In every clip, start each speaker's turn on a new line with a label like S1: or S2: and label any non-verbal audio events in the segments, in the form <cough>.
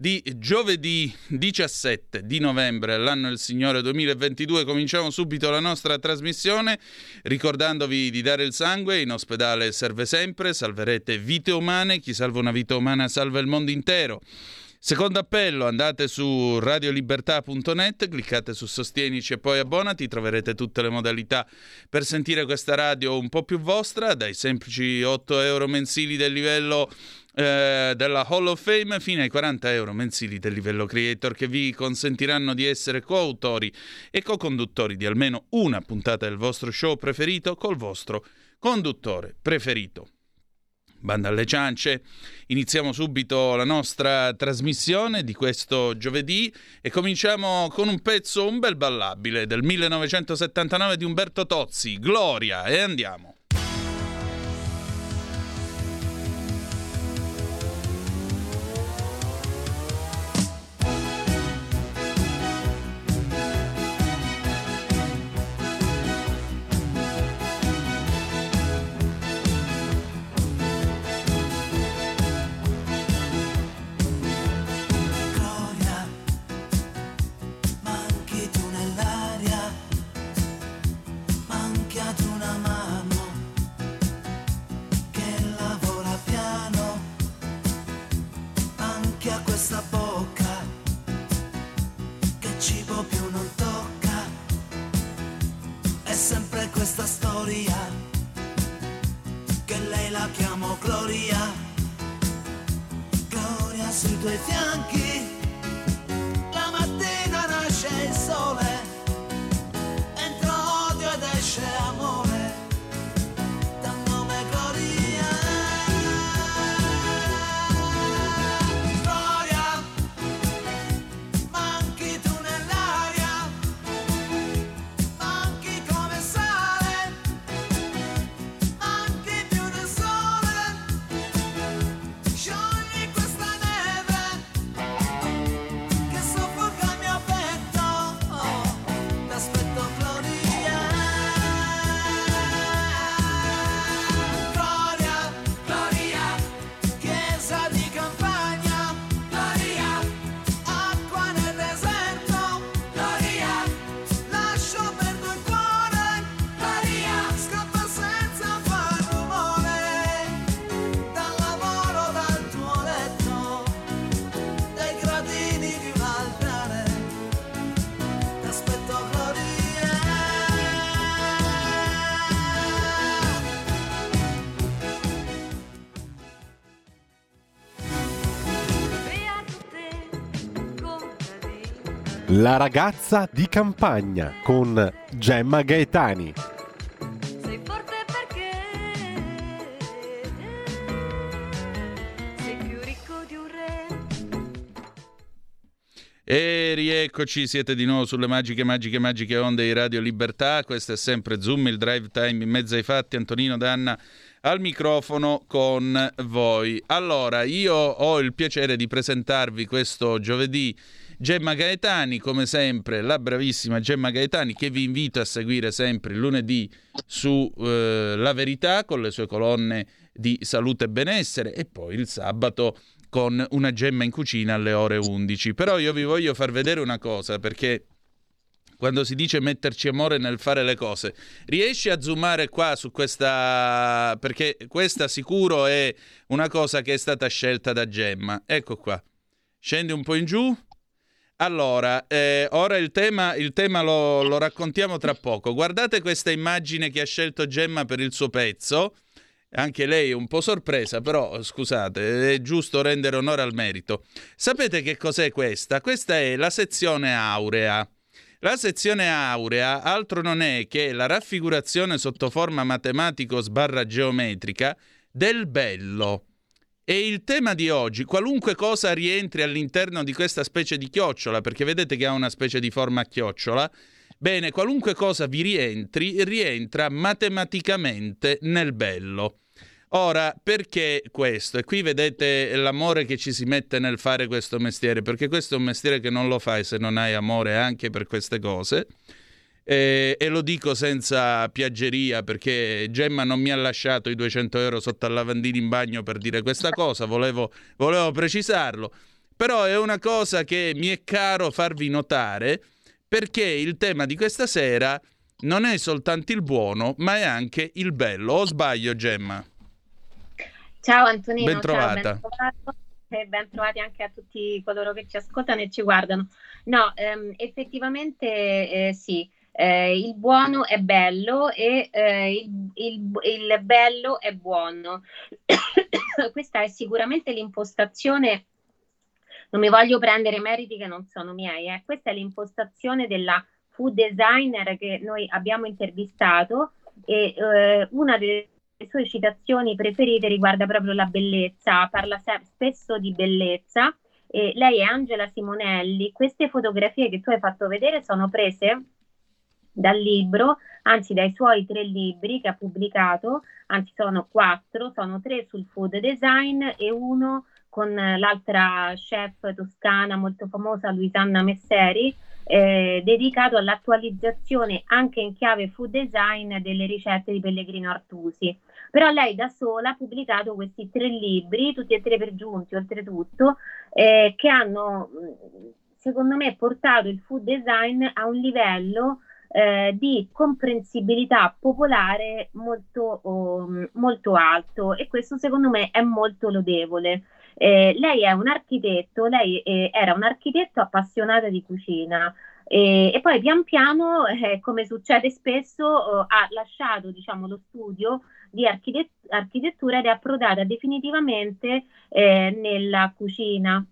S1: di giovedì 17 di novembre all'anno del Signore 2022. Cominciamo subito la nostra trasmissione ricordandovi di dare il sangue. In ospedale serve sempre, salverete vite umane. Chi salva una vita umana salva il mondo intero. Secondo appello, andate su radiolibertà.net, cliccate su Sostienici e poi abbonati, troverete tutte le modalità per sentire questa radio un po' più vostra, dai semplici 8 euro mensili del livello eh, della Hall of Fame fino ai 40 euro mensili del livello creator che vi consentiranno di essere coautori e co-conduttori di almeno una puntata del vostro show preferito col vostro conduttore preferito. Banda alle ciance. Iniziamo subito la nostra trasmissione di questo giovedì e cominciamo con un pezzo, un bel ballabile del 1979 di Umberto Tozzi, Gloria, e andiamo.
S2: me decían que La ragazza di campagna con Gemma Gaetani.
S3: Sei forte perché sei più ricco di un re.
S1: E rieccoci, siete di nuovo sulle magiche, magiche, magiche onde di Radio Libertà. Questo è sempre Zoom, il drive time in mezzo ai fatti. Antonino Danna al microfono con voi. Allora, io ho il piacere di presentarvi questo giovedì Gemma Gaetani, come sempre, la bravissima Gemma Gaetani, che vi invito a seguire sempre lunedì su eh, La Verità con le sue colonne di salute e benessere e poi il sabato con una gemma in cucina alle ore 11. Però io vi voglio far vedere una cosa perché quando si dice metterci amore nel fare le cose. Riesci a zoomare qua su questa perché questa sicuro è una cosa che è stata scelta da Gemma. Ecco qua. Scendi un po' in giù. Allora, eh, ora il tema, il tema lo, lo, raccontiamo tra poco. Guardate questa immagine che ha scelto Gemma per il suo pezzo. Anche lei è un po' sorpresa, però scusate, è giusto rendere onore al merito. Sapete che cos'è questa? Questa è la sezione aurea. La sezione aurea altro non è che la raffigurazione sotto forma matematico sbarra geometrica del bello. E il tema di oggi, qualunque cosa rientri all'interno di questa specie di chiocciola, perché vedete che ha una specie di forma a chiocciola, Bene, qualunque cosa vi rientri, rientra matematicamente nel bello. Ora, perché questo? E qui vedete l'amore che ci si mette nel fare questo mestiere, perché questo è un mestiere che non lo fai se non hai amore anche per queste cose. E, e, lo dico senza piaggeria perché Gemma non mi ha lasciato i 200 euro sotto al lavandino in bagno per dire questa <laughs> cosa, volevo, volevo precisarlo. Però è una cosa che mi è caro farvi notare perché il tema di questa sera non è soltanto il buono, ma è anche il bello. O sbaglio, Gemma?
S4: Ciao Antonino,
S1: ben trovata.
S4: Ciao, e ben trovati anche a tutti coloro che ci ascoltano e ci guardano. No, ehm, effettivamente eh, sì, eh, il buono è bello e eh, il, il, il, bello è buono. <coughs> Questa è sicuramente l'impostazione, non mi voglio prendere meriti che non sono miei, eh. questa è l'impostazione della food designer che noi abbiamo intervistato e eh, una delle le sue citazioni preferite riguarda proprio la bellezza, parla spesso di bellezza. E lei è Angela Simonelli. Queste fotografie che tu hai fatto vedere sono prese dal libro, anzi dai suoi tre libri che ha pubblicato, anzi sono quattro, sono tre sul food design e uno con l'altra chef toscana molto famosa Luisanna Messeri, eh, dedicato all'attualizzazione anche in chiave food design delle ricette di Pellegrino Artusi. Però lei da sola ha pubblicato questi tre libri, tutti e tre per giunti oltretutto, eh, che hanno secondo me portato il food design a un livello eh, di comprensibilità popolare molto, um, molto alto e questo secondo me è molto lodevole. Eh, lei è un architetto, lei eh, era un architetto appassionata di cucina e, e poi pian piano, eh, come succede spesso, oh, ha lasciato diciamo, lo studio di architet- architettura ed è approdata definitivamente eh, nella cucina.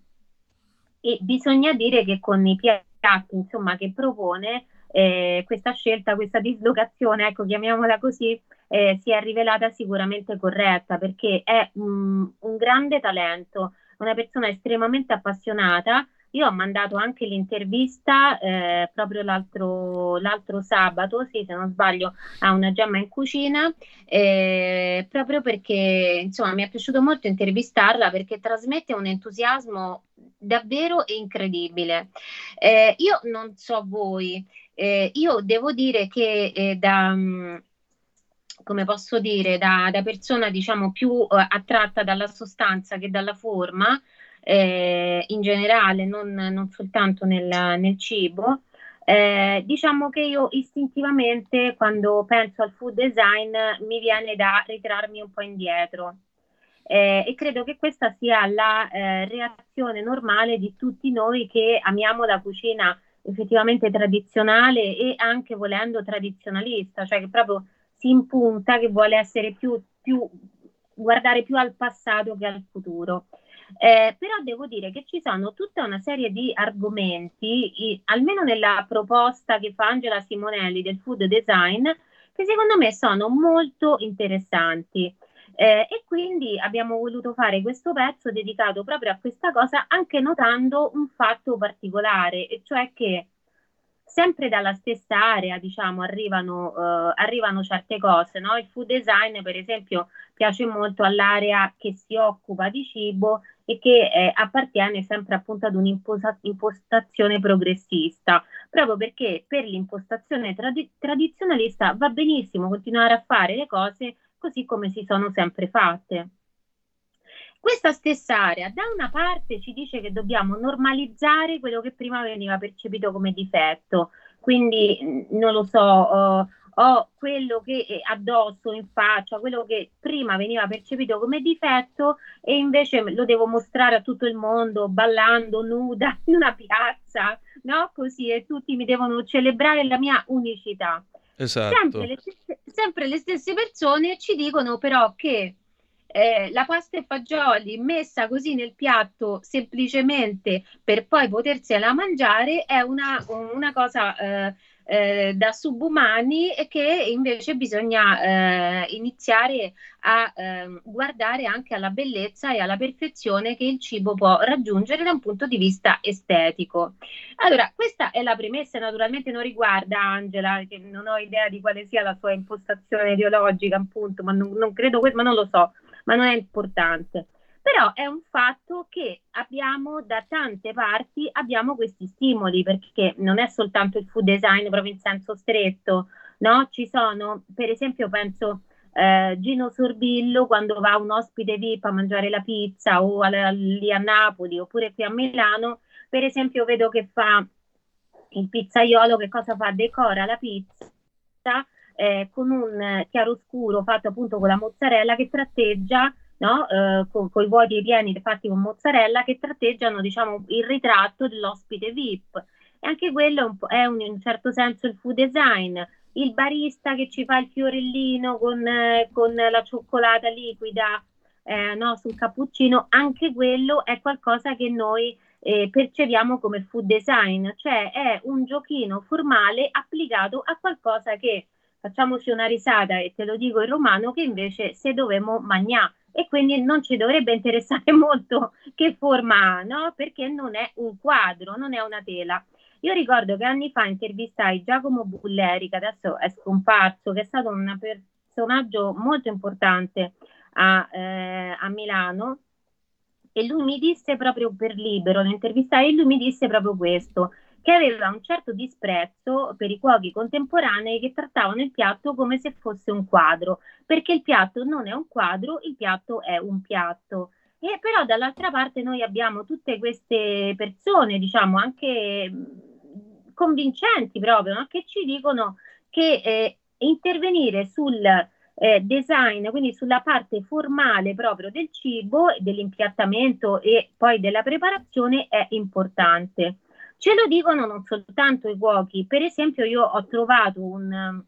S4: E bisogna dire che con i piatti insomma, che propone, eh, questa scelta, questa dislocazione, ecco, chiamiamola così, eh, si è rivelata sicuramente corretta perché è un, un grande talento, una persona estremamente appassionata. Io ho mandato anche l'intervista eh, proprio l'altro, l'altro, sabato, sì, se non sbaglio, a una gemma in cucina, eh, proprio perché insomma mi è piaciuto molto intervistarla perché trasmette un entusiasmo davvero incredibile. Eh, io non so voi, eh, io devo dire che eh, da, mm, come posso dire, da, da persona diciamo più uh, attratta dalla sostanza che dalla forma, eh, in generale, non, non soltanto nel, nel cibo, eh, diciamo che io istintivamente quando penso al food design mi viene da ritrarmi un po' indietro. Eh, e credo che questa sia la eh, reazione normale di tutti noi che amiamo la cucina effettivamente tradizionale e anche volendo tradizionalista, cioè che proprio si impunta, che vuole essere più, più guardare più al passato che al futuro. Eh, però devo dire che ci sono tutta una serie di argomenti, i, almeno nella proposta che fa Angela Simonelli del food design, che secondo me sono molto interessanti. Eh, e quindi abbiamo voluto fare questo pezzo dedicato proprio a questa cosa, anche notando un fatto particolare, e cioè che sempre dalla stessa area, diciamo, arrivano, uh, arrivano certe cose, no? Il food design, per esempio, piace molto all'area che si occupa di cibo e che eh, appartiene sempre appunto ad un'impostazione progressista, proprio perché per l'impostazione tradi- tradizionalista va benissimo continuare a fare le cose così come si sono sempre fatte. Questa stessa area da una parte ci dice che dobbiamo normalizzare quello che prima veniva percepito come difetto, quindi non lo so, uh, ho quello che è addosso in faccia, quello che prima veniva percepito come difetto e invece lo devo mostrare a tutto il mondo ballando nuda <laughs> in una piazza, no? Così e tutti mi devono celebrare la mia unicità.
S1: Esatto.
S4: Sempre le, stesse, sempre le stesse persone ci dicono però che eh, la pasta e fagioli messa così nel piatto semplicemente per poi potersela mangiare è una, una cosa eh, eh, da subumani e che invece bisogna eh, iniziare a eh, guardare anche alla bellezza e alla perfezione che il cibo può raggiungere da un punto di vista estetico. Allora, questa è la premessa, naturalmente non riguarda Angela, che non ho idea di quale sia la sua impostazione ideologica, appunto, ma non, non credo, ma non lo so, ma non è importante però è un fatto che abbiamo da tante parti abbiamo questi stimoli perché non è soltanto il food design proprio in senso stretto, no? Ci sono, per esempio, penso eh, Gino Sorbillo quando va un ospite VIP a mangiare la pizza o a, lì a Napoli oppure qui a Milano, per esempio vedo che fa il pizzaiolo che cosa fa? Decora la pizza eh, con un chiaroscuro fatto appunto con la mozzarella che tratteggia no? eh, con, i vuoti pieni fatti con mozzarella che tratteggiano diciamo, il ritratto dell'ospite VIP. E anche quello è, un, è un, in un certo senso il food design. Il barista che ci fa il fiorellino con, eh, con la cioccolata liquida eh, no, sul cappuccino, anche quello è qualcosa che noi eh, percepiamo come food design, cioè è un giochino formale applicato a qualcosa che facciamoci una risata e te lo dico in romano che invece se dovemo mangiare e quindi non ci dovrebbe interessare <laughs> molto che forma ha, no? Perché non è un quadro, non è una tela. Io ricordo che anni fa intervistai Giacomo Bulleri, che adesso è scomparso, che è stato un personaggio molto importante a, eh, a Milano, e lui mi disse proprio per libero, lo intervistai e lui mi disse proprio questo, che aveva un certo disprezzo per i cuochi contemporanei che trattavano il piatto come se fosse un quadro, perché il piatto non è un quadro, il piatto è un piatto. E però dall'altra parte noi abbiamo tutte queste persone, diciamo anche convincenti proprio, no? che ci dicono che eh, intervenire sul eh, design, quindi sulla parte formale proprio del cibo, dell'impiattamento e poi della preparazione è importante. Ce lo dicono non soltanto i cuochi, per esempio io ho trovato un,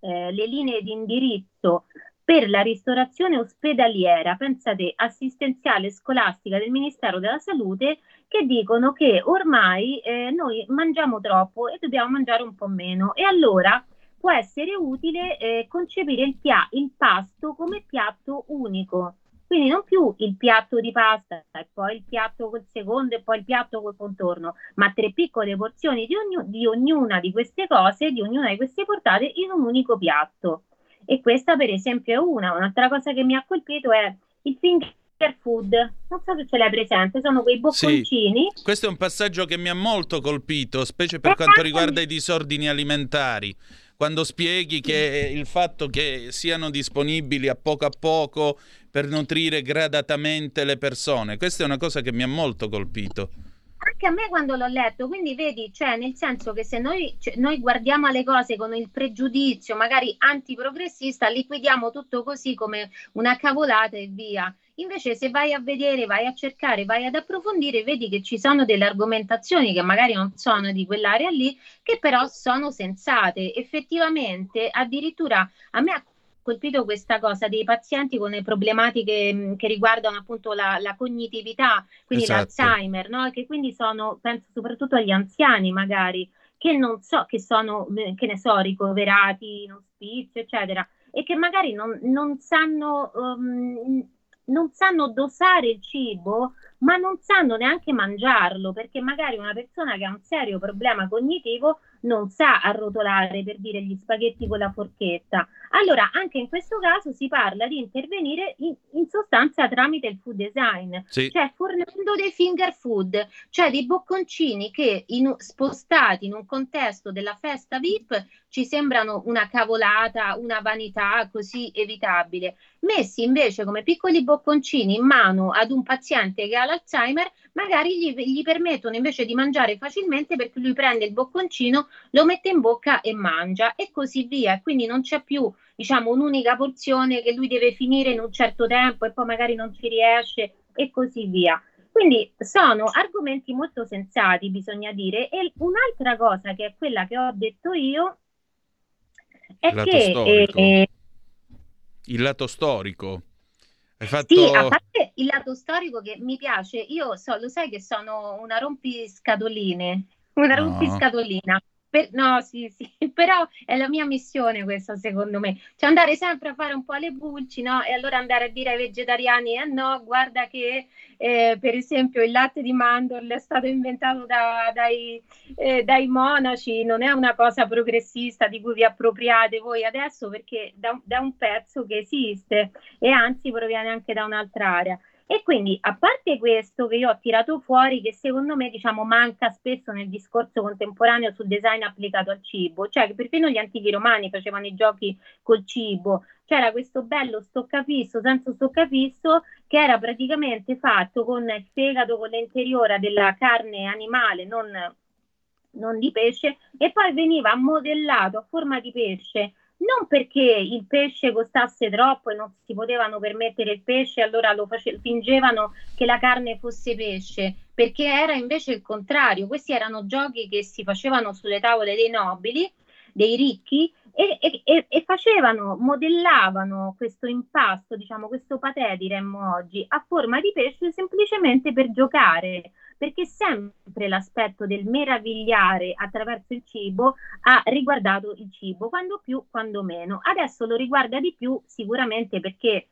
S4: eh, le linee di indirizzo per la ristorazione ospedaliera, pensate, assistenziale scolastica del Ministero della Salute, che dicono che ormai eh, noi mangiamo troppo e dobbiamo mangiare un po' meno. E allora può essere utile eh, concepire il, pia- il pasto come piatto unico. Quindi non più il piatto di pasta e poi il piatto col secondo e poi il piatto col contorno, ma tre piccole porzioni di, ognu- di ognuna di queste cose, di ognuna di queste portate in un unico piatto. E questa per esempio è una. Un'altra cosa che mi ha colpito è il finger food. Non so se ce l'hai presente, sono quei bocconcini.
S1: Sì, questo è un passaggio che mi ha molto colpito, specie per quanto riguarda i disordini alimentari quando spieghi che il fatto che siano disponibili a poco a poco per nutrire gradatamente le persone, questa è una cosa che mi ha molto colpito
S4: anche a me quando l'ho letto, quindi vedi, cioè nel senso che se noi, cioè, noi guardiamo alle cose con il pregiudizio magari antiprogressista, liquidiamo tutto così come una cavolata e via. Invece se vai a vedere, vai a cercare, vai ad approfondire, vedi che ci sono delle argomentazioni che magari non sono di quell'area lì, che però sono sensate. Effettivamente, addirittura a me ha colpito questa cosa dei pazienti con le problematiche che riguardano appunto la, la cognitività, quindi esatto. l'Alzheimer, no? che quindi sono, penso soprattutto agli anziani magari, che non so, che sono, che ne so, ricoverati in ospizio, eccetera, e che magari non, non sanno... Um, non sanno dosare il cibo, ma non sanno neanche mangiarlo, perché magari una persona che ha un serio problema cognitivo non sa arrotolare per dire gli spaghetti con la forchetta. Allora, anche in questo caso si parla di intervenire in, in sostanza tramite il food design, sì. cioè fornendo dei finger food, cioè dei bocconcini che in, spostati in un contesto della festa VIP ci sembrano una cavolata, una vanità così evitabile. Messi invece come piccoli bocconcini in mano ad un paziente che ha l'Alzheimer, magari gli, gli permettono invece di mangiare facilmente perché lui prende il bocconcino, lo mette in bocca e mangia e così via. Quindi non c'è più diciamo un'unica porzione che lui deve finire in un certo tempo e poi magari non ci riesce e così via. Quindi sono argomenti molto sensati, bisogna dire. E un'altra cosa che è quella che ho detto io è
S1: il
S4: che...
S1: Storico. Eh, il lato storico.
S4: Fatto... Sì, a parte il lato storico che mi piace, io so, lo sai che sono una rompiscatoline, una no. rompiscatolina. Per, no, sì, sì, <laughs> però è la mia missione questa, secondo me. Cioè andare sempre a fare un po' le pulci, no? E allora andare a dire ai vegetariani, eh no, guarda che eh, per esempio il latte di mandorle è stato inventato da, dai, eh, dai, monaci, non è una cosa progressista di cui vi appropriate voi adesso perché da, da un pezzo che esiste e anzi proviene anche da un'altra area. E quindi, a parte questo che io ho tirato fuori, che secondo me diciamo, manca spesso nel discorso contemporaneo sul design applicato al cibo, cioè che perfino gli antichi romani facevano i giochi col cibo, c'era questo bello stoccafisso senza stoccafisso che era praticamente fatto con il fegato, con l'interiore della carne animale, non, non di pesce, e poi veniva modellato a forma di pesce non perché il pesce costasse troppo e non si potevano permettere il pesce, allora lo face- fingevano che la carne fosse pesce, perché era invece il contrario. Questi erano giochi che si facevano sulle tavole dei nobili, dei ricchi, e, e, e facevano, modellavano questo impasto, diciamo questo patè diremmo oggi, a forma di pesce semplicemente per giocare perché sempre l'aspetto del meravigliare attraverso il cibo ha riguardato il cibo, quando più, quando meno. Adesso lo riguarda di più sicuramente perché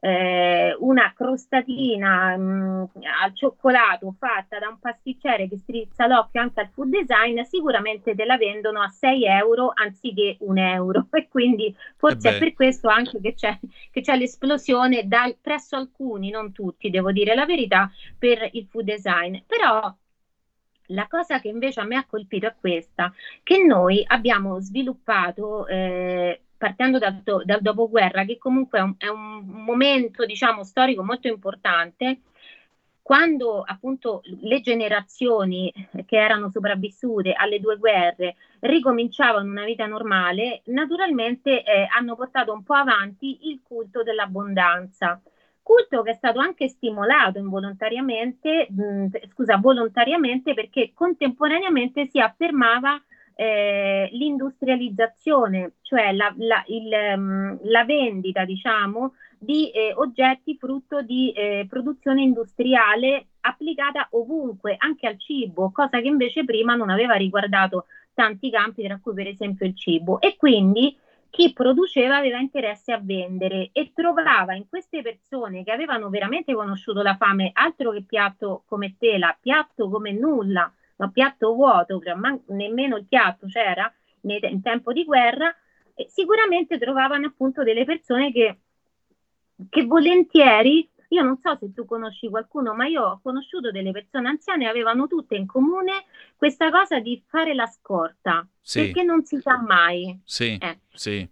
S4: eh, una crostatina mh, mm, al cioccolato fatta da un pasticcere che strizza l'occhio anche al food design, sicuramente te la vendono a 6 euro anziché un euro. <laughs> E quindi forse eh è per questo anche che c'è, che c'è l'esplosione dal, presso alcuni, non tutti, devo dire la verità, per il food design. Però la cosa che invece a me ha colpito è questa, che noi abbiamo sviluppato eh, partendo dal, dal dopoguerra, che comunque è un, è un, momento, diciamo, storico molto importante, quando appunto le generazioni che erano sopravvissute alle due guerre ricominciavano una vita normale, naturalmente eh, hanno portato un po' avanti il culto dell'abbondanza. Culto che è stato anche stimolato involontariamente, mh, scusa, volontariamente perché contemporaneamente si affermava eh, l'industrializzazione, cioè la, la, il, um, la, vendita, diciamo, di eh, oggetti frutto di eh, produzione industriale applicata ovunque, anche al cibo, cosa che invece prima non aveva riguardato tanti campi, tra cui per esempio il cibo. E quindi chi produceva aveva interesse a vendere e trovava in queste persone che avevano veramente conosciuto la fame altro che piatto come tela, piatto come nulla, ma piatto vuoto, man- nemmeno il piatto c'era nei, in tempo di guerra, sicuramente trovavano appunto delle persone che, che volentieri io non so se tu conosci qualcuno, ma io ho conosciuto delle persone anziane che avevano tutte in comune questa cosa di fare la scorta, sì. perché non si sa mai.
S1: Sì, eh. sì.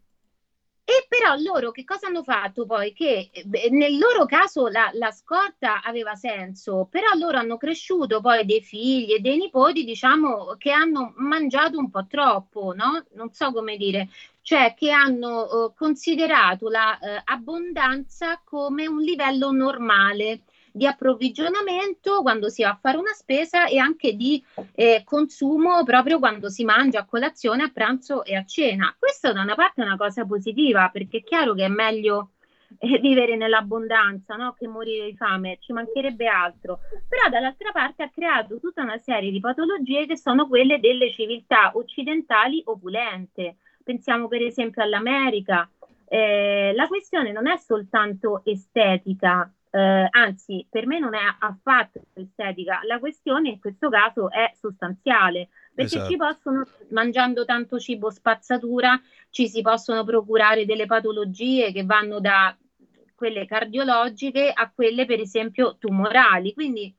S4: E però loro che cosa hanno fatto poi? Che beh, nel loro caso la, la, scorta aveva senso, però loro hanno cresciuto poi dei figli e dei nipoti, diciamo, che hanno mangiato un po' troppo, no? Non so come dire, cioè che hanno eh, considerato l'abbondanza la, eh, come un livello normale di approvvigionamento quando si va a fare una spesa e anche di eh, consumo proprio quando si mangia a colazione, a pranzo e a cena. Questo da una parte è una cosa positiva perché è chiaro che è meglio eh, vivere nell'abbondanza no? che morire di fame, ci mancherebbe altro. Però dall'altra parte ha creato tutta una serie di patologie che sono quelle delle civiltà occidentali opulente. Pensiamo per esempio all'America. Eh, la questione non è soltanto estetica, eh, anzi per me non è affatto estetica, la questione in questo caso è sostanziale, perché esatto. ci possono, mangiando tanto cibo spazzatura, ci si possono procurare delle patologie che vanno da quelle cardiologiche a quelle per esempio tumorali. Quindi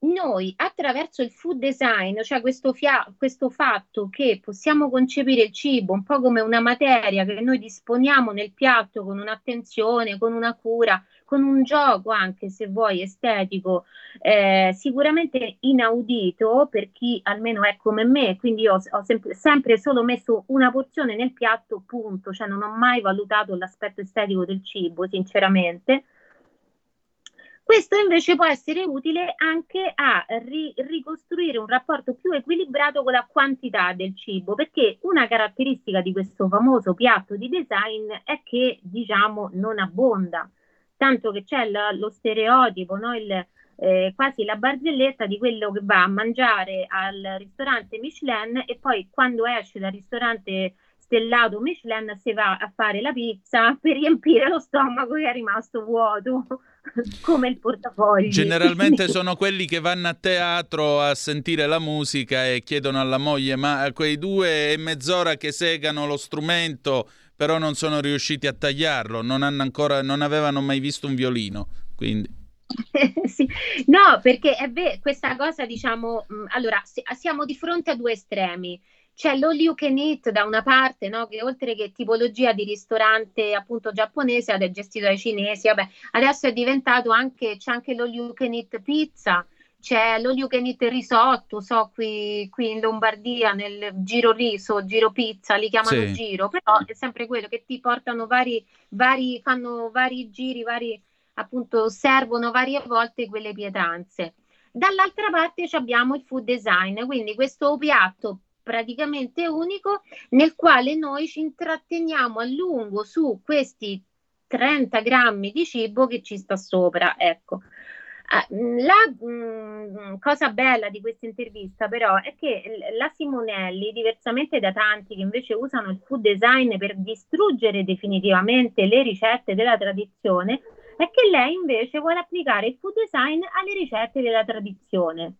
S4: noi attraverso il food design, cioè questo, fia- questo, fatto che possiamo concepire il cibo un po' come una materia che noi disponiamo nel piatto con un'attenzione, con una cura, con un gioco anche se vuoi estetico, eh, sicuramente inaudito per chi almeno è come me, quindi io ho sempre, sempre solo messo una porzione nel piatto, punto, cioè non ho mai valutato l'aspetto estetico del cibo, sinceramente. Questo invece può essere utile anche a ri- ricostruire un rapporto più equilibrato con la quantità del cibo, perché una caratteristica di questo famoso piatto di design è che, diciamo, non abbonda, tanto che c'è la, lo stereotipo, no? il, eh, quasi la barzelletta di quello che va a mangiare al ristorante Michelin e poi quando esce dal ristorante stellato Michelin si va a fare la pizza per riempire lo stomaco che è rimasto vuoto <laughs> come il portafoglio.
S1: Generalmente <laughs> sono quelli che vanno a teatro a sentire la musica e chiedono alla moglie ma quei due e mezz'ora che segano lo strumento però non sono riusciti a tagliarlo, non, ancora, non avevano mai visto un violino. Quindi. <laughs>
S4: sì. No, perché è vero, questa cosa diciamo, mh, allora siamo di fronte a due estremi c'è l'all you can eat da una parte, no? che oltre che tipologia di ristorante appunto giapponese è gestito dai cinesi, vabbè, adesso è diventato anche, c'è anche l'all you can eat pizza, c'è you can eat risotto, so qui, qui in Lombardia nel giro riso, giro pizza, li chiamano sì. giro, però è sempre quello che ti portano vari, vari, fanno vari giri, vari, appunto servono varie volte quelle pietanze. Dall'altra parte abbiamo il food design, quindi questo piatto praticamente unico nel quale noi ci intratteniamo a lungo su questi 30 grammi di cibo che ci sta sopra. Ecco. Ah, la mh, mm, cosa bella di questa intervista però è che la Simonelli, diversamente da tanti che invece usano il food design per distruggere definitivamente le ricette della tradizione, è che lei invece vuole applicare il food design alle ricette della tradizione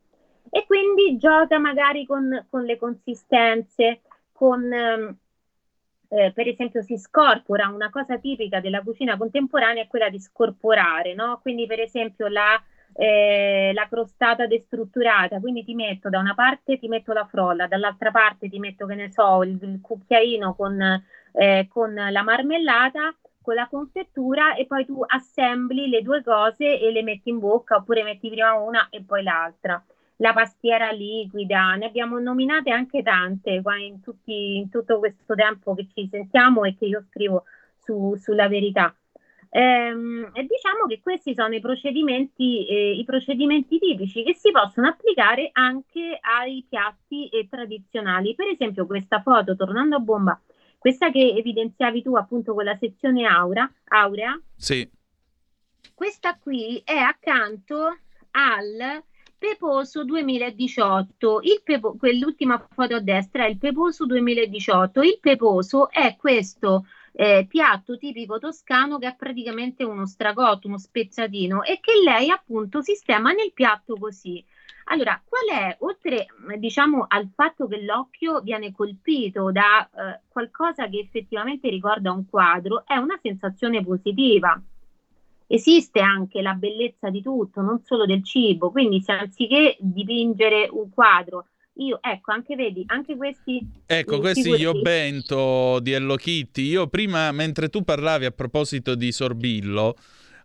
S4: e quindi gioca magari con, con le consistenze, con ehm, eh, per esempio si scorpora, una cosa tipica della cucina contemporanea è quella di scorporare, no? Quindi per esempio la, eh, la crostata destrutturata, quindi ti metto da una parte ti metto la frolla, dall'altra parte ti metto che ne so il, il cucchiaino con, eh, con la marmellata con la confettura e poi tu assembli le due cose e le metti in bocca oppure metti prima una e poi l'altra la pastiera liquida, ne abbiamo nominate anche tante in, tutti, in tutto questo tempo che ci sentiamo e che io scrivo su, sulla verità. Ehm, e diciamo che questi sono i procedimenti, eh, i procedimenti tipici che si possono applicare anche ai piatti eh, tradizionali. Per esempio, questa foto, tornando a bomba, questa che evidenziavi tu appunto con la sezione aura, aurea.
S1: Sì.
S4: Questa qui è accanto al Peposo 2018, il Pepo, quell'ultima foto a destra è il Peposo 2018. Il Peposo è questo eh, piatto tipico toscano che è praticamente uno stragotto, uno spezzatino e che lei appunto sistema nel piatto così. Allora, qual è, oltre diciamo al fatto che l'occhio viene colpito da eh, qualcosa che effettivamente ricorda un quadro, è una sensazione positiva esiste anche la bellezza di tutto, non solo del cibo, quindi se anziché dipingere un quadro, io ecco, anche vedi, anche questi
S1: Ecco, questi io bento di Hello Kitty. Io prima mentre tu parlavi a proposito di Sorbillo,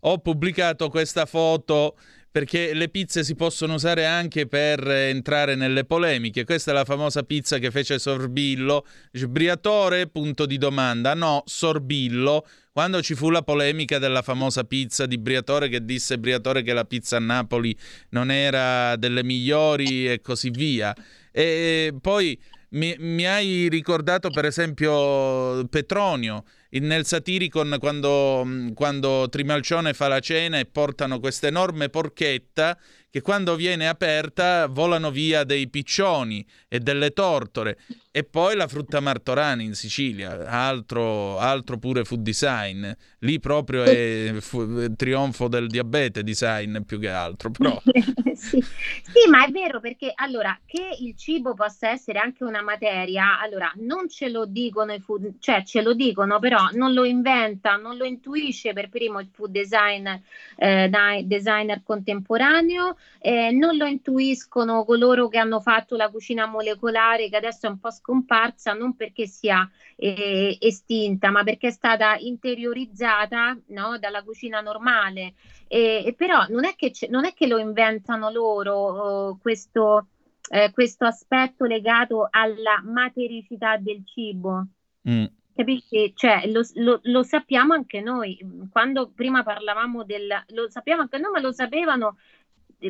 S1: ho pubblicato questa foto perché le pizze si possono usare anche per entrare nelle polemiche. Questa è la famosa pizza che fece Sorbillo. Briatore, punto di domanda. No, Sorbillo. Quando ci fu la polemica della famosa pizza di Briatore che disse Briatore che la pizza a Napoli non era delle migliori e così via. E poi mi, mi hai ricordato per esempio Petronio nel Satiricon quando, quando Trimalcione fa la cena e portano questa enorme porchetta che quando viene aperta volano via dei piccioni e delle tortore. E poi la frutta martorana in Sicilia, altro, altro pure food design. Lì proprio è <laughs> fu- trionfo del diabete design più che altro. Però. <laughs>
S4: sì. sì, ma è vero perché allora che il cibo possa essere anche una materia, allora non ce lo dicono i food, cioè ce lo dicono, però non lo inventa, non lo intuisce per primo il food design, eh, designer contemporaneo, eh, non lo intuiscono coloro che hanno fatto la cucina molecolare che adesso è un po' scomparsa non perché sia eh, estinta, ma perché è stata interiorizzata no, dalla cucina normale. E, però non è, che non è che lo inventano loro oh, questo, eh, questo aspetto legato alla matericità del cibo. Mm. Capisci? Cioè, lo, lo, lo, sappiamo anche noi. Quando prima parlavamo del... Lo sappiamo anche noi, ma lo sapevano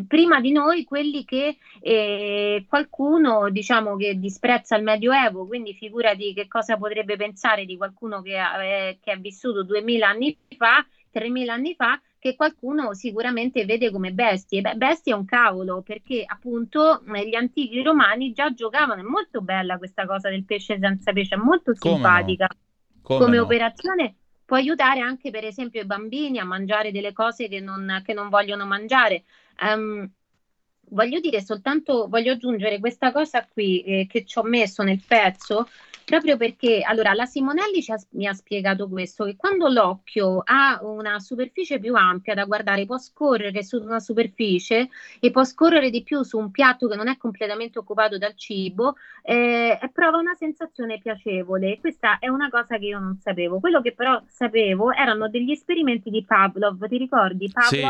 S4: prima di noi quelli che eh, qualcuno diciamo che disprezza il Medioevo, quindi figurati che cosa potrebbe pensare di qualcuno che ha, eh, che ha vissuto duemila anni fa 3.000 anni fa che qualcuno sicuramente vede come bestie. Beh, bestie è un cavolo, perché appunto gli antichi romani già giocavano, è molto bella questa cosa del pesce senza pesce, è molto
S1: Come
S4: simpatica
S1: no? Come
S4: come
S1: no?
S4: operazione. Può aiutare anche per esempio i bambini a mangiare delle cose che non, che non vogliono mangiare. Ehm, voglio dire soltanto, voglio aggiungere questa cosa qui eh, che ci ho messo nel pezzo, proprio perché, allora, la Simonelli ha- mi ha spiegato questo, che quando l'occhio ha una superficie più ampia da guardare, può scorrere su una superficie e può scorrere di più su un piatto che non è completamente occupato dal cibo, eh, e prova una sensazione piacevole. Questa è una cosa che io non sapevo. Quello che però sapevo erano degli esperimenti di Pavlov, ti ricordi?
S1: Sì.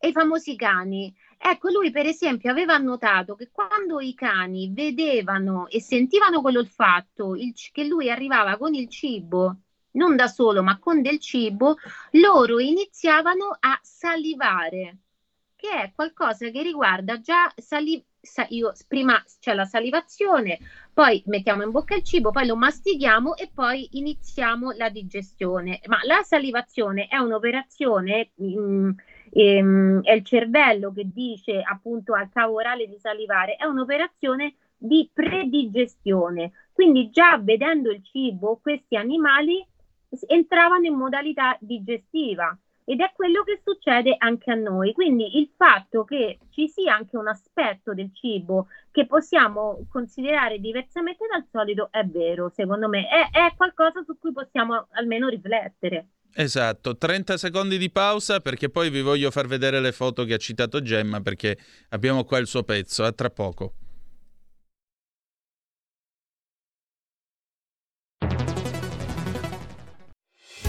S4: E i famosi cani. Ecco, lui per esempio aveva notato che quando i cani vedevano e sentivano quell'olfatto, il che lui arrivava con il cibo, non da solo, ma con del cibo, loro iniziavano a salivare, che è qualcosa che riguarda già sali- sa- io, prima c'è la salivazione, poi mettiamo in bocca il cibo, poi lo mastichiamo e poi iniziamo la digestione. Ma la salivazione è un'operazione, mm, ehm, è il cervello che dice appunto al cavo orale di salivare, è un'operazione di predigestione. Quindi già vedendo il cibo, questi animali entravano in modalità digestiva ed è quello che succede anche a noi. Quindi il fatto che ci sia anche un aspetto del cibo che possiamo considerare diversamente dal solito è vero, secondo me, è, è qualcosa su cui possiamo almeno riflettere.
S1: Esatto, 30 secondi di pausa perché poi vi voglio far vedere le foto che ha citato Gemma perché abbiamo qua il suo pezzo, a tra poco.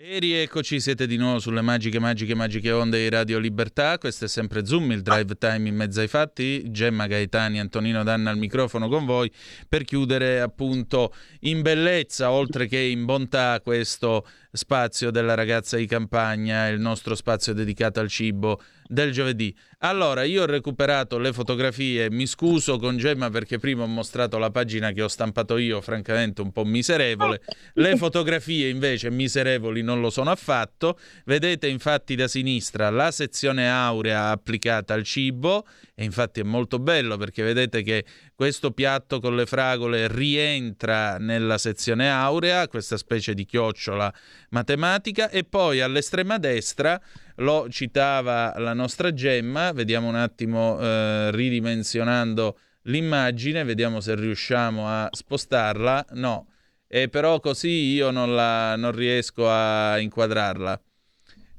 S1: E rieccoci, siete di nuovo sulle magiche, magiche, magiche onde di Radio Libertà. Questo è sempre Zoom, il drive time in mezzo ai fatti. Gemma Gaetani, Antonino Danna al microfono con voi per chiudere appunto in bellezza, oltre che in bontà, questo spazio della ragazza di campagna, il nostro spazio dedicato al cibo del giovedì. Allora, io ho recuperato le fotografie, mi scuso con Gemma perché prima ho mostrato la pagina che ho stampato io, francamente un po' miserevole. Le fotografie invece miserevoli non lo sono affatto. Vedete infatti da sinistra la sezione aurea applicata al cibo e infatti è molto bello perché vedete che questo piatto con le fragole rientra nella sezione aurea, questa specie di chiocciola matematica e poi all'estrema destra lo citava la nostra Gemma, vediamo un attimo eh, ridimensionando l'immagine, vediamo se riusciamo a spostarla, no, e però così io non, la, non riesco a inquadrarla.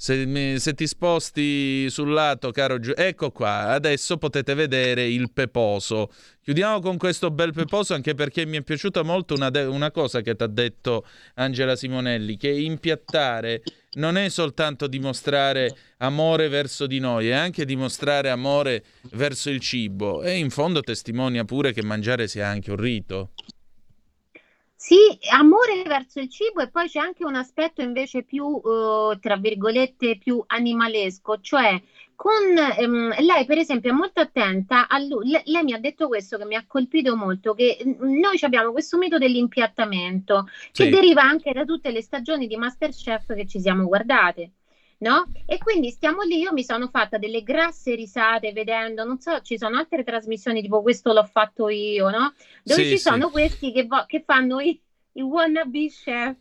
S1: Se, se ti sposti sul lato, caro Giu, ecco qua, adesso potete vedere il peposo. Chiudiamo con questo bel peposo anche perché mi è piaciuta molto una, de- una cosa che ti ha detto Angela Simonelli, che impiattare non è soltanto dimostrare amore verso di noi, è anche dimostrare amore verso il cibo e in fondo testimonia pure che mangiare sia anche un rito.
S4: Sì, amore verso il cibo e poi c'è anche un aspetto invece più, eh, tra virgolette, più animalesco, cioè con ehm, lei per esempio è molto attenta a lui, le- lei mi ha detto questo che mi ha colpito molto, che mm, noi abbiamo questo mito dell'impiattamento che
S1: Sì.
S4: deriva anche da tutte le stagioni di Masterchef che ci siamo guardate. No? E quindi stiamo lì, io mi sono fatta delle grasse risate vedendo, non so, ci sono altre trasmissioni tipo questo l'ho fatto io, no? Dove
S1: Sì,
S4: ci
S1: sì.
S4: sono questi che, vo- che fanno i, i wannabe chef.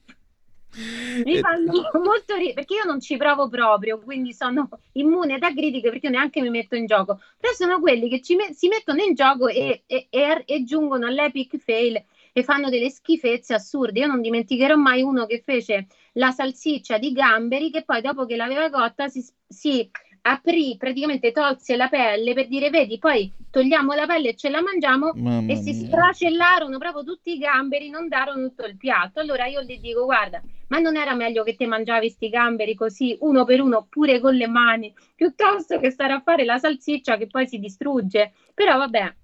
S4: Mi
S1: Eh,
S4: fanno <laughs> molto ridere perché io non ci provo proprio, quindi sono immune da critiche perché io neanche mi metto in gioco. Però sono quelli che ci me- si mettono in gioco e, e- e- e giungono all'epic fail e fanno delle schifezze assurde. Io non dimenticherò mai uno che fece la salsiccia di gamberi che poi dopo che l'aveva cotta si, si aprì, praticamente tolse la pelle per dire, vedi, poi togliamo la pelle e ce la mangiamo
S1: Mamma
S4: e si
S1: mia.
S4: sfracellarono proprio tutti i gamberi, inondarono tutto il piatto. Allora io gli dico, guarda, ma non era meglio che te mangiavi sti gamberi così uno per uno, pure con le mani, piuttosto che stare a fare la salsiccia che poi si distrugge. Però vabbè.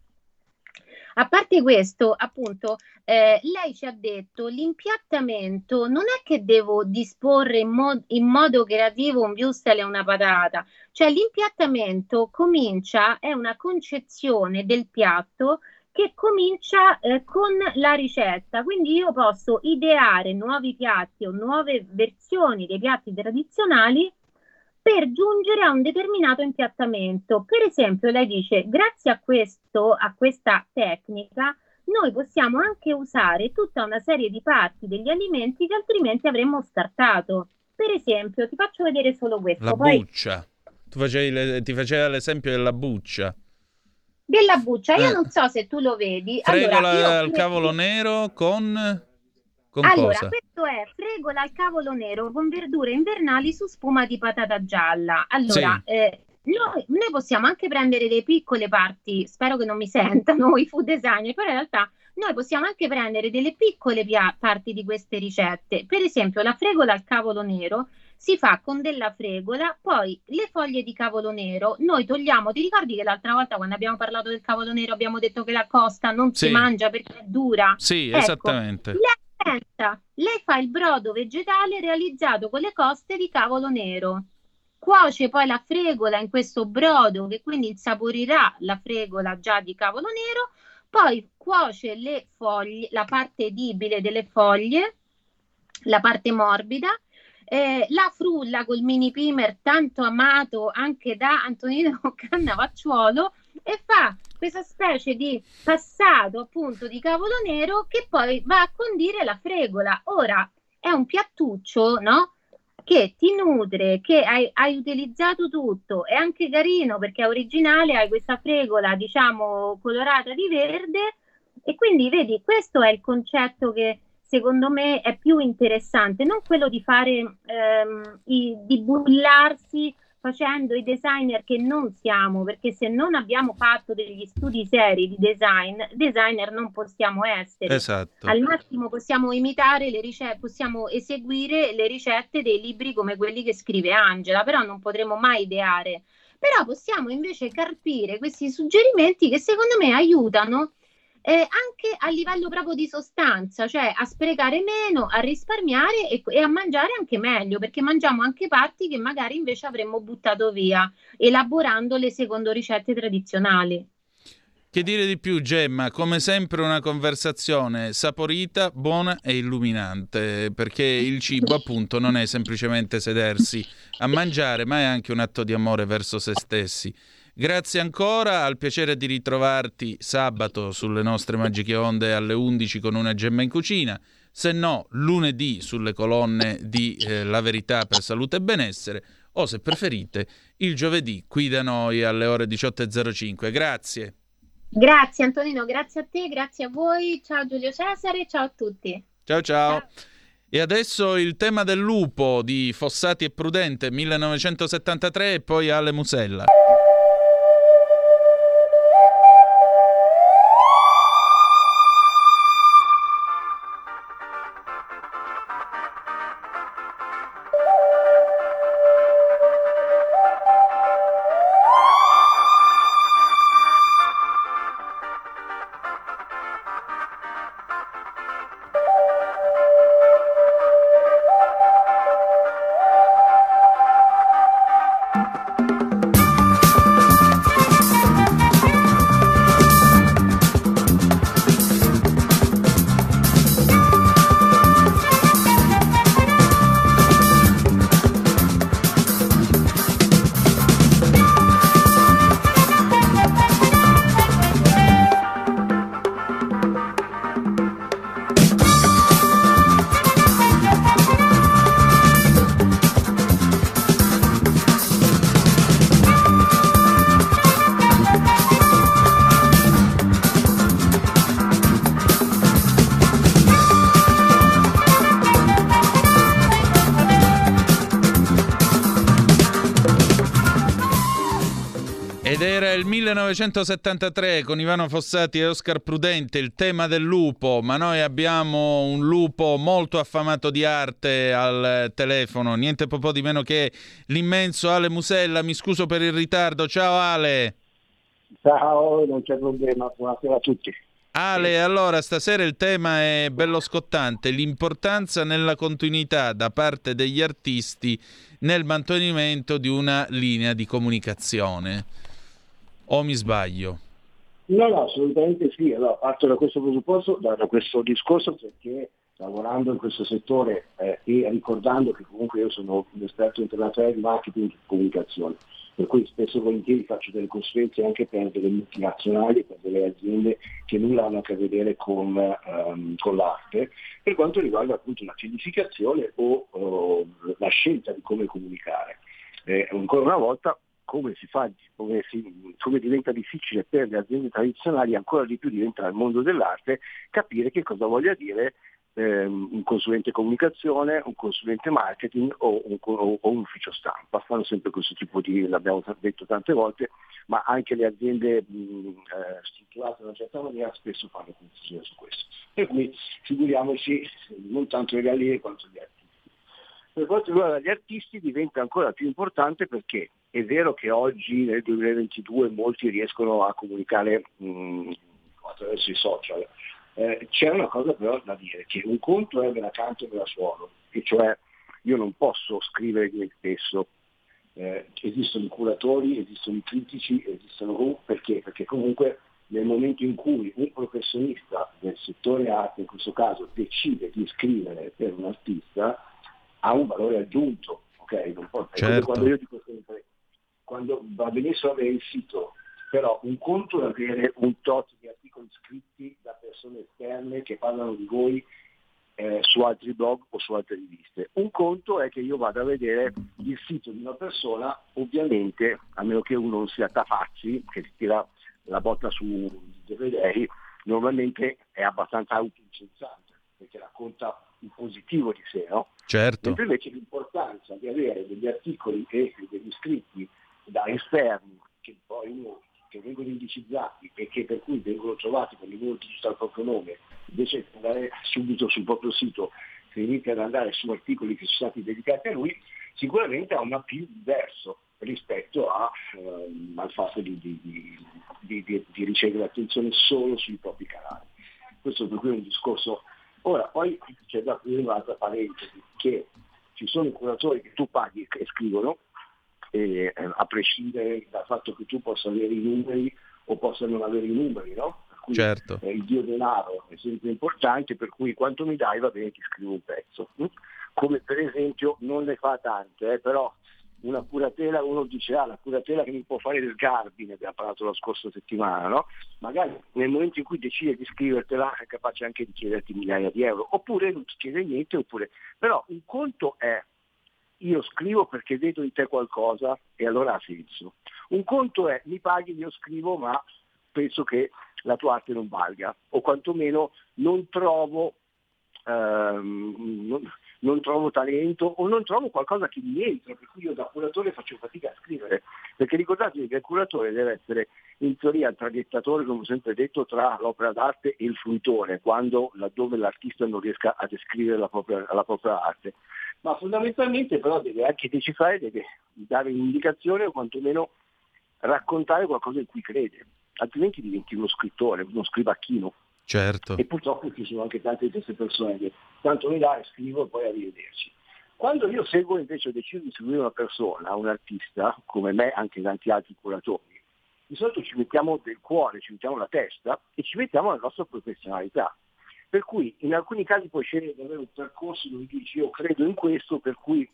S4: A parte questo, appunto, eh, lei ci ha detto l'impiattamento non è che devo disporre in, mo- in modo creativo un wurstel e una patata, cioè l'impiattamento comincia, è una concezione del piatto che comincia eh, con la ricetta, quindi io posso ideare nuovi piatti o nuove versioni dei piatti tradizionali per giungere a un determinato impiattamento. Per esempio, lei dice, grazie a questo, a questa tecnica, noi possiamo anche usare tutta una serie di parti degli alimenti che altrimenti avremmo scartato. Per esempio, ti faccio vedere solo questo.
S1: La
S4: Poi
S1: buccia. Tu facevi le- ti faceva l'esempio della buccia.
S4: della buccia, io
S1: Eh.
S4: non so se tu lo vedi.
S1: Fregola
S4: allora,
S1: al cavolo nero con... Con
S4: Allora,
S1: cosa?
S4: questo è fregola al cavolo nero con verdure invernali su spuma di patata gialla. Allora, eh, noi, noi possiamo anche prendere le piccole parti, spero che non mi <laughs> sentano i food designer, però in realtà noi possiamo anche prendere delle piccole pia- parti di queste ricette. Per esempio, la fregola al cavolo nero si fa con della fregola, poi le foglie di cavolo nero noi togliamo. Ti ricordi che l'altra volta quando abbiamo parlato del cavolo nero abbiamo detto che la costa non
S1: Sì.
S4: si mangia perché è dura?
S1: Sì,
S4: Ecco,
S1: esattamente.
S4: Lei pensa, lei fa il brodo vegetale realizzato con le coste di cavolo nero. Cuoce poi la fregola in questo brodo che quindi insaporirà la fregola già di cavolo nero, poi cuoce le foglie, la parte edibile delle foglie, la parte morbida, eh, la frulla col mini primer tanto amato anche da Antonino Cannavacciuolo e fa questa specie di passato appunto di cavolo nero che poi va a condire la fregola. Ora è un piattuccio, no? Che ti nutre, che hai, hai utilizzato tutto, è anche carino perché è originale, hai questa fregola diciamo colorata di verde e quindi vedi, questo è il concetto che secondo me è più interessante, non quello di fare ehm, i- di bullarsi facendo i designer che non siamo, perché se non abbiamo fatto degli studi seri di design, designer non possiamo essere.
S1: Esatto.
S4: Al massimo possiamo imitare le ricette, possiamo eseguire le ricette dei libri come quelli che scrive Angela, però non potremo mai ideare. Però possiamo invece carpire questi suggerimenti che secondo me aiutano eh, anche a livello proprio di sostanza, cioè a sprecare meno, a risparmiare e, e a mangiare anche meglio, perché mangiamo anche parti che magari invece avremmo buttato via, elaborandole secondo ricette tradizionali.
S1: Che dire di più, Gemma? Come sempre una conversazione saporita, buona e illuminante, perché il cibo <laughs> appunto non è semplicemente sedersi a mangiare, ma è anche un atto di amore verso se stessi. Grazie ancora, al piacere di ritrovarti sabato sulle nostre magiche onde alle 11 con una gemma in cucina, se no lunedì sulle colonne di eh, La Verità per Salute e Benessere o se preferite il giovedì qui da noi alle ore 18.05. Grazie.
S4: Grazie Antonino, grazie a te, grazie a voi, ciao Giulio Cesare, ciao a tutti.
S1: Ciao ciao. E adesso il tema del lupo di Fossati e Prudente 1973 e poi Ale Musella. 1973 con Ivano Fossati e Oscar Prudente, il tema del lupo, ma noi abbiamo un lupo molto affamato di arte al telefono, niente po' di meno che l'immenso Ale Musella, mi scuso per il ritardo, ciao Ale!
S5: Ciao, non c'è problema, buonasera a tutti.
S1: Ale, allora stasera il tema è bello scottante, l'importanza nella continuità da parte degli artisti nel mantenimento di una linea di comunicazione. O mi sbaglio?
S5: No, no, assolutamente sì. Allora, parto da questo presupposto, da, da questo discorso perché lavorando in questo settore eh, e ricordando che comunque io sono un esperto internazionale di marketing e comunicazione, per cui spesso e volentieri faccio delle consulenze anche per delle multinazionali, per delle aziende che nulla hanno a che vedere con, um, con l'arte, per quanto riguarda appunto la cedificazione o, o la scelta di come comunicare. Eh, ancora una volta come si fa, come, si, come, diventa difficile per le aziende tradizionali, ancora di più diventa nel mondo dell'arte, capire che cosa voglia dire ehm, un consulente comunicazione, un consulente marketing o un, o, o un, ufficio stampa. Fanno sempre questo tipo di, l'abbiamo detto tante volte, ma anche le aziende mh, eh, strutturate in una certa maniera spesso fanno confusione su questo. Per cui figuriamoci non tanto i galleri quanto gli artisti. Per quanto riguarda gli artisti diventa ancora più importante perché è vero che oggi nel 2022 molti riescono a comunicare mh, attraverso i social, eh, c'è una cosa però da dire, che un conto è me la canto e me la suono, e cioè io non posso scrivere di me stesso, eh, esistono i curatori, esistono i critici, esistono perché? Perché comunque nel momento in cui un professionista del settore arte, in questo caso, decide di scrivere per un artista, ha un valore aggiunto. Okay? Non può, certo. Quando io dico sempre, quando va benissimo avere il sito però un conto è avere un tot di articoli scritti da persone esterne che parlano di voi eh, su altri blog o su altre riviste. Un conto è che io vado a vedere il sito di una persona, ovviamente, a meno che uno non sia Tafazzi, che si tira la botta su dei normalmente è abbastanza autoincensante, perché racconta il positivo di sé, no?
S1: Certo.
S5: Mentre invece l'importanza di avere degli articoli e degli scritti da esterni che poi uno che vengono indicizzati e che per cui vengono trovati con il loro digital proprio nome, invece di andare subito sul proprio sito, se inizia ad andare su articoli che sono stati dedicati a lui, sicuramente ha un appeal diverso rispetto a, ehm, al fatto di, di, di, di, ricevere attenzione solo sui propri canali. Questo per cui è un discorso. Ora, poi c'è da aprire un'altra parentesi, che ci sono i curatori che tu paghi e scrivono, eh, a prescindere dal fatto che tu possa avere i numeri o possa non avere i numeri, no? Per cui
S1: certo.
S5: eh, il dio denaro è sempre importante, per cui quanto mi dai va bene ti scrivo un pezzo. Hm? Come per esempio non ne fa tante, eh, però una curatela, uno dice ah la curatela che mi può fare del Garbi, ne abbiamo parlato la scorsa settimana, no? Magari nel momento in cui decide di scrivertela è capace anche di chiederti migliaia di euro, oppure non ti chiede niente, oppure... Però un conto è io scrivo perché vedo in te qualcosa e allora ha senso. Un conto è mi paghi, io scrivo, ma penso che la tua arte non valga, o quantomeno non trovo, ehm, non, non trovo talento o non trovo qualcosa che mi entra, per cui io da curatore faccio fatica a scrivere. Perché ricordatevi che il curatore deve essere in teoria il traghettatore, come ho sempre detto, tra l'opera d'arte e il fruitore, quando laddove l'artista non riesca a descrivere la propria, la propria arte ma fondamentalmente però deve anche decifrare, deve dare un'indicazione o quantomeno raccontare qualcosa in cui crede, altrimenti diventi uno scrittore, uno scrivacchino.
S1: Certo.
S5: E purtroppo ci sono anche tante di queste persone che tanto mi dai, scrivo e poi arrivederci. Quando io seguo invece, ho deciso di seguire una persona, un artista, come me, anche tanti altri curatori, di solito ci mettiamo del cuore, ci mettiamo la testa e ci mettiamo la nostra professionalità. Per cui in alcuni casi puoi scegliere di avere un percorso dove dici io credo in questo, per cui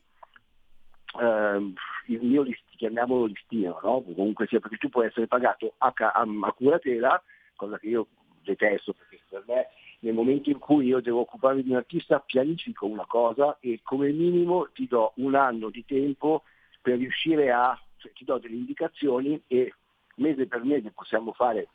S5: ehm, il mio list, chiamiamolo listino, no? comunque sia perché tu puoi essere pagato a, a, a curatela, cosa che io detesto perché per me nel momento in cui io devo occuparmi di un artista pianifico una cosa e come minimo ti do un anno di tempo per riuscire a, cioè, ti do delle indicazioni e mese per mese possiamo fare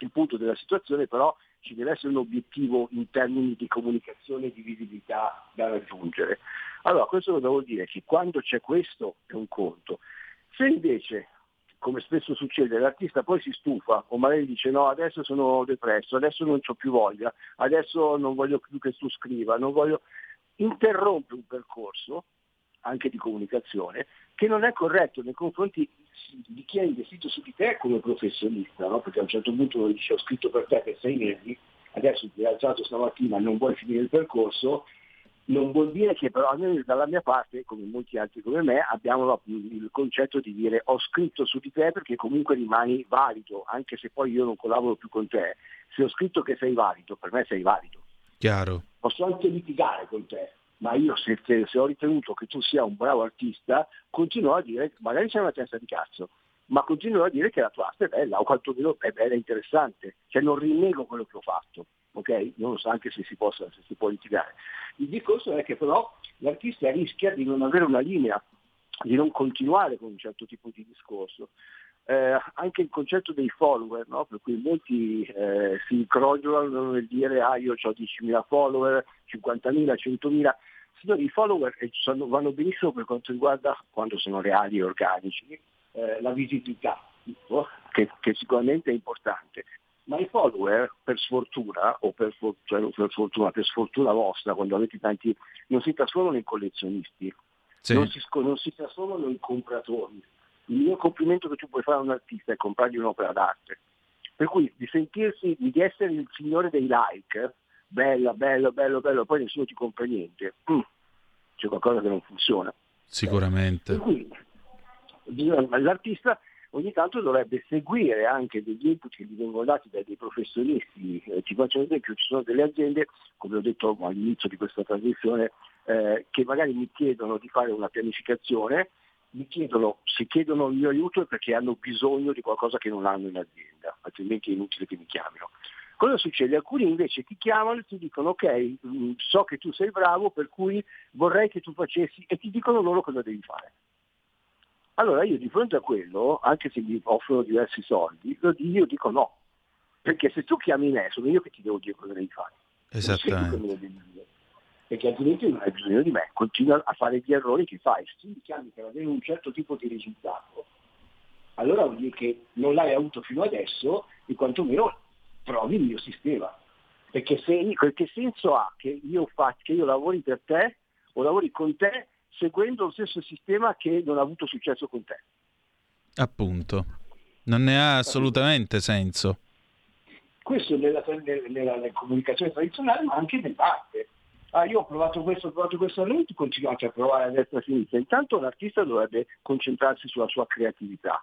S5: il punto della situazione, però ci deve essere un obiettivo in termini di comunicazione e di visibilità da raggiungere. Allora, questo cosa vuol dire? Che quando c'è questo è un conto. Se invece come spesso succede, l'artista poi si stufa o magari dice no, adesso sono depresso, adesso non ho più voglia, adesso non voglio più che tu scriva, non voglio... interrompe un percorso anche di comunicazione che non è corretto nei confronti di chi ha investito su di te come professionista, no? perché a un certo punto dice ho scritto per te per sei mesi, adesso ti hai alzato stamattina e non vuoi finire il percorso, non vuol dire che però almeno dalla mia parte, come molti altri come me, abbiamo il concetto di dire ho scritto su di te perché comunque rimani valido, anche se poi io non collaboro più con te. Se ho scritto che sei valido, per me sei valido.
S1: Chiaro.
S5: Posso anche litigare con te, ma io se, se ho ritenuto che tu sia un bravo artista, continuo a dire, magari c'è una testa di cazzo, ma continuo a dire che la tua arte è bella, o quantomeno è bella e interessante, cioè non rinnego quello che ho fatto, ok? Non lo so anche se si, possa, se si può litigare. Il discorso è che però l'artista rischia di non avere una linea, di non continuare con un certo tipo di discorso. Eh, anche il concetto dei follower, no? per cui molti eh, si incrociano nel dire ah io ho 10.000 follower, 50.000, 100.000, signori i follower eh, vanno benissimo per quanto riguarda quando sono reali e organici, eh, la visibilità, che, che, sicuramente è importante. Ma i follower, per sfortuna, o per, cioè, per, fortuna, per sfortuna vostra, quando avete tanti, non si trasformano in collezionisti, sì. non, si, non si trasformano in compratori. Il mio complimento che tu puoi fare a un artista è comprargli un'opera d'arte. Per cui di sentirsi, di essere il signore dei like, bella, bello, bello, bello, poi nessuno ti compra niente, mm, c'è qualcosa che non funziona.
S1: Sicuramente.
S5: Cui l'artista ogni tanto dovrebbe seguire anche degli input che gli vengono dati dai dei professionisti. Eh, ti faccio un esempio, ci sono delle aziende, come ho detto all'inizio di questa trasmissione, eh, che magari mi chiedono di fare una pianificazione, mi chiedono, se chiedono il mio aiuto è perché hanno bisogno di qualcosa che non hanno in azienda, altrimenti è inutile che mi chiamino. Cosa succede? Alcuni invece ti chiamano e ti dicono ok, mm, so che tu sei bravo, per cui vorrei che tu facessi e ti dicono loro cosa devi fare. Allora io di fronte a quello, anche se mi offrono diversi soldi, io dico no, perché se tu chiami me sono io che ti devo dire cosa devi fare.
S1: Esattamente.
S5: Perché altrimenti non hai bisogno di me, continua a fare gli errori che fai. Se tu mi chiami per avere un certo tipo di risultato, allora vuol dire che non l'hai avuto fino adesso e quantomeno provi il mio sistema. Perché se, che senso ha che io, faccio, che io lavori per te o lavori con te seguendo lo stesso sistema che non ha avuto successo con te.
S1: Appunto, non ne ha assolutamente senso.
S5: Questo nella, nella, nella comunicazione tradizionale, ma anche nell'arte. Ah, io ho provato questo, ho provato questo, tu continuate a provare a destra e a sinistra. Intanto l'artista dovrebbe concentrarsi sulla sua creatività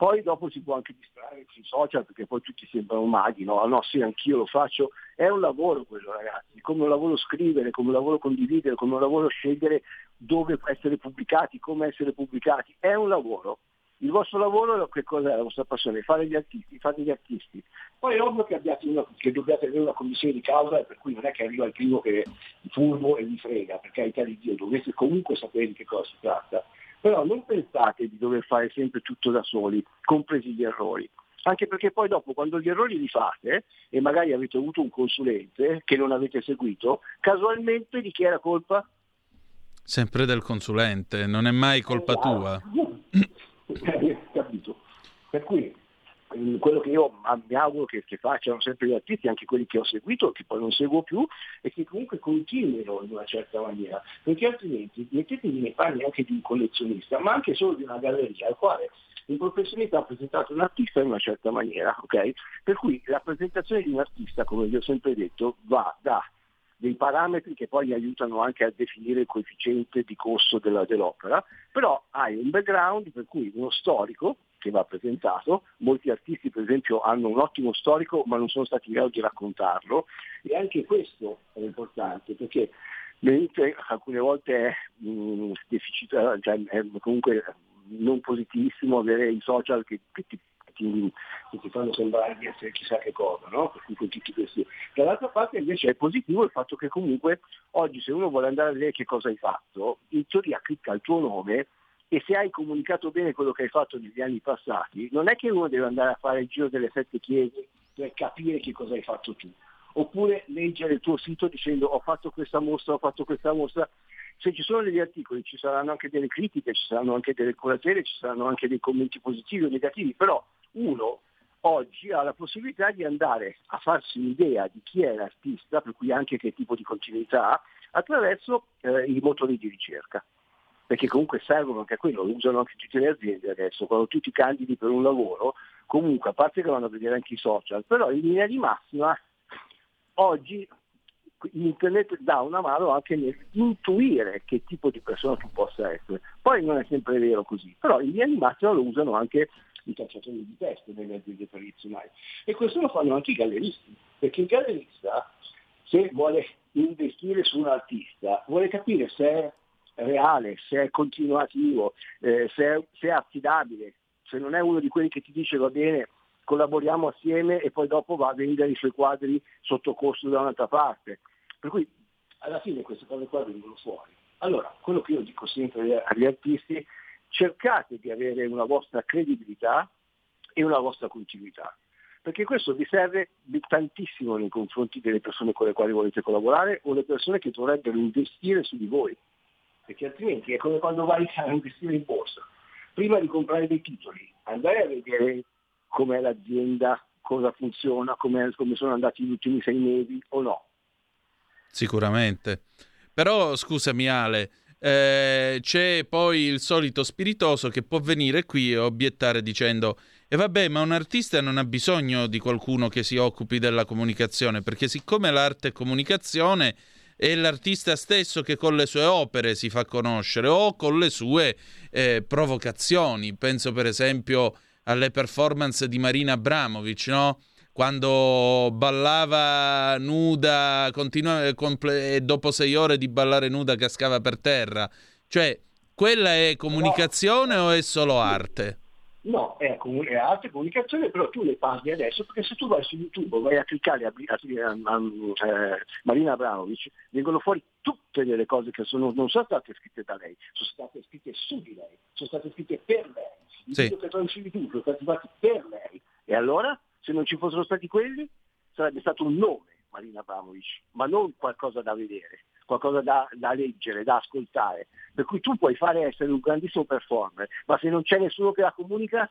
S5: poi dopo si può anche distrarre sui social perché poi tutti sembrano maghi, no? No, sì, anch'io lo faccio. È un lavoro quello ragazzi, come un lavoro scrivere, come un lavoro condividere, come un lavoro scegliere dove essere pubblicati, come essere pubblicati. È un lavoro. Il vostro lavoro che cos'è la vostra passione? Fare gli artisti, fare gli artisti. Poi è ovvio che, una, che dobbiate avere una commissione di causa, per cui non è che arriva il primo che è furbo e vi frega, per carità di Dio, dovreste comunque sapere di che cosa si tratta però non pensate di dover fare sempre tutto da soli, compresi gli errori. Anche perché poi dopo quando gli errori li fate e magari avete avuto un consulente che non avete seguito, casualmente di chi era colpa?
S1: Sempre del consulente, non è mai colpa
S5: esatto.
S1: tua. <clears throat>
S5: Capito. Per cui quello che io mi auguro che, che, facciano sempre gli artisti, anche quelli che ho seguito, che poi non seguo più, è che comunque continuino in una certa maniera, perché altrimenti mettetevi nei panni anche di un collezionista, ma anche solo di una galleria, al quale un professionista ha presentato un artista in una certa maniera, ok? Per cui la presentazione di un artista, come vi ho sempre detto, va da dei parametri che poi aiutano anche a definire il coefficiente di costo della, dell'opera, però hai un background per cui uno storico che va presentato, molti artisti per esempio hanno un ottimo storico ma non sono stati in grado di raccontarlo e anche questo è importante perché alcune volte è, mh, deficit, cioè, è comunque non positivissimo avere i social che, che ti che ti fanno sembrare di essere chissà che cosa, no? Dall'altra parte invece è positivo il fatto che comunque oggi se uno vuole andare a vedere che cosa hai fatto, in teoria clicca il tuo nome e se hai comunicato bene quello che hai fatto negli anni passati, non è che uno deve andare a fare il giro delle sette chiese per capire che cosa hai fatto tu. Oppure leggere il tuo sito dicendo ho fatto questa mostra, ho fatto questa mostra. Se ci sono degli articoli ci saranno anche delle critiche, ci saranno anche delle curazioni, ci saranno anche dei commenti positivi o negativi, però uno oggi ha la possibilità di andare a farsi un'idea di chi è l'artista, per cui anche che tipo di continuità ha, attraverso eh, i motori di ricerca. Perché comunque servono anche a quello, lo usano anche tutte le aziende adesso, quando tu ti candidi per un lavoro, comunque a parte che vanno a vedere anche i social, però in linea di massima oggi internet dà una mano anche nel intuire che tipo di persona tu possa essere. Poi non è sempre vero così, però in linea di massima lo usano anche i cacciatori di teste nelle aziende tradizionali. E questo lo fanno anche i galleristi, perché il gallerista, se vuole investire su un artista, vuole capire se è reale, se è continuativo, eh, se, è, se è affidabile, se non è uno di quelli che ti dice va bene, collaboriamo assieme e poi dopo va a vendere i suoi quadri sotto costo da un'altra parte. Per cui alla fine queste cose qua vengono fuori. Allora, quello che io dico sempre agli artisti, cercate di avere una vostra credibilità e una vostra continuità, perché questo vi serve tantissimo nei confronti delle persone con le quali volete collaborare o le persone che dovrebbero investire su di voi, perché altrimenti è come quando vai a investire in borsa. Prima di comprare dei titoli, andare a vedere com'è l'azienda, cosa funziona, come sono andati gli ultimi sei mesi o no.
S1: Sicuramente. Però scusami Ale, eh, c'è poi il solito spiritoso che può venire qui e obiettare dicendo e vabbè ma un artista non ha bisogno di qualcuno che si occupi della comunicazione perché siccome l'arte è comunicazione è l'artista stesso che con le sue opere si fa conoscere o con le sue eh, provocazioni penso per esempio alle performance di Marina Abramovic no? Quando ballava nuda continua, comple- e dopo sei ore di ballare nuda cascava per terra. Cioè, quella è comunicazione no. o è solo arte?
S5: No, è, è arte e comunicazione, però tu le parli adesso perché se tu vai su YouTube vai a cliccare a, a, a, a eh, Marina Abramovic, vengono fuori tutte delle cose che sono, non sono state scritte da lei, sono state scritte su di lei, sono state scritte per lei. I sì. video che trovi su YouTube sono stati fatti per lei. E allora? Se non ci fossero stati quelli sarebbe stato un nome Marina Abramovic, ma non qualcosa da vedere, qualcosa da, da, leggere, da ascoltare. Per cui tu puoi fare essere un grandissimo performer, ma se non c'è nessuno che la comunica,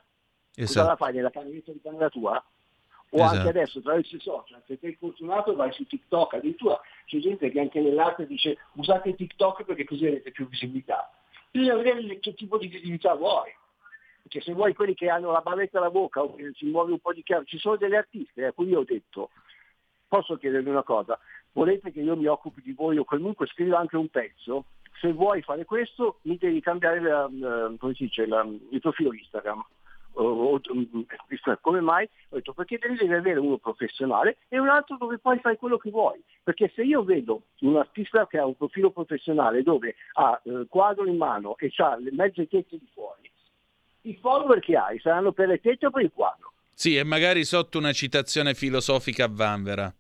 S5: esatto. cosa la fai nella cameretta di camera tua? O esatto. anche adesso attraverso i social, se sei fortunato vai su TikTok, addirittura c'è gente che anche nell'arte dice usate TikTok perché così avete più visibilità. Bisogna vedere che tipo di visibilità vuoi che se vuoi quelli che hanno la bavetta alla bocca o che si muove un po' di chiaro, ci sono delle artiste a cui io ho detto, posso chiedervi una cosa, volete che io mi occupi di voi o comunque scriva anche un pezzo? Se vuoi fare questo mi devi cambiare la, si dice, la, il profilo Instagram. O, o, come mai? Ho detto perché devi avere uno professionale e un altro dove poi fai quello che vuoi. Perché se io vedo un artista che ha un profilo professionale dove ha il eh, quadro in mano e ha le mezze tette di fuori, i follower che hai saranno per le tette o per il quadro.
S1: Sì, e magari sotto una citazione filosofica a Vanvera.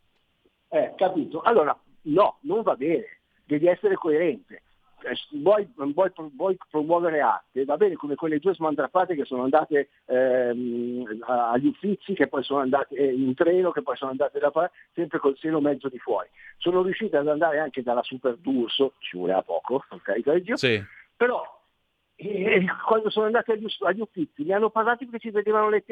S5: Eh, capito. Allora, no, non va bene, devi essere coerente. Eh, vuoi, vuoi, vuoi, promuovere arte, va bene come quelle due smandrappate che sono andate ehm, agli uffizi, che poi sono andate eh, in treno, che poi sono andate da parte, sempre col seno mezzo di fuori. Sono riuscite ad andare anche dalla Super D'Urso, ci voleva poco, ok,
S1: sì.
S5: però e quando sono andati agli, agli uffizi mi hanno parlato perché ci vedevano le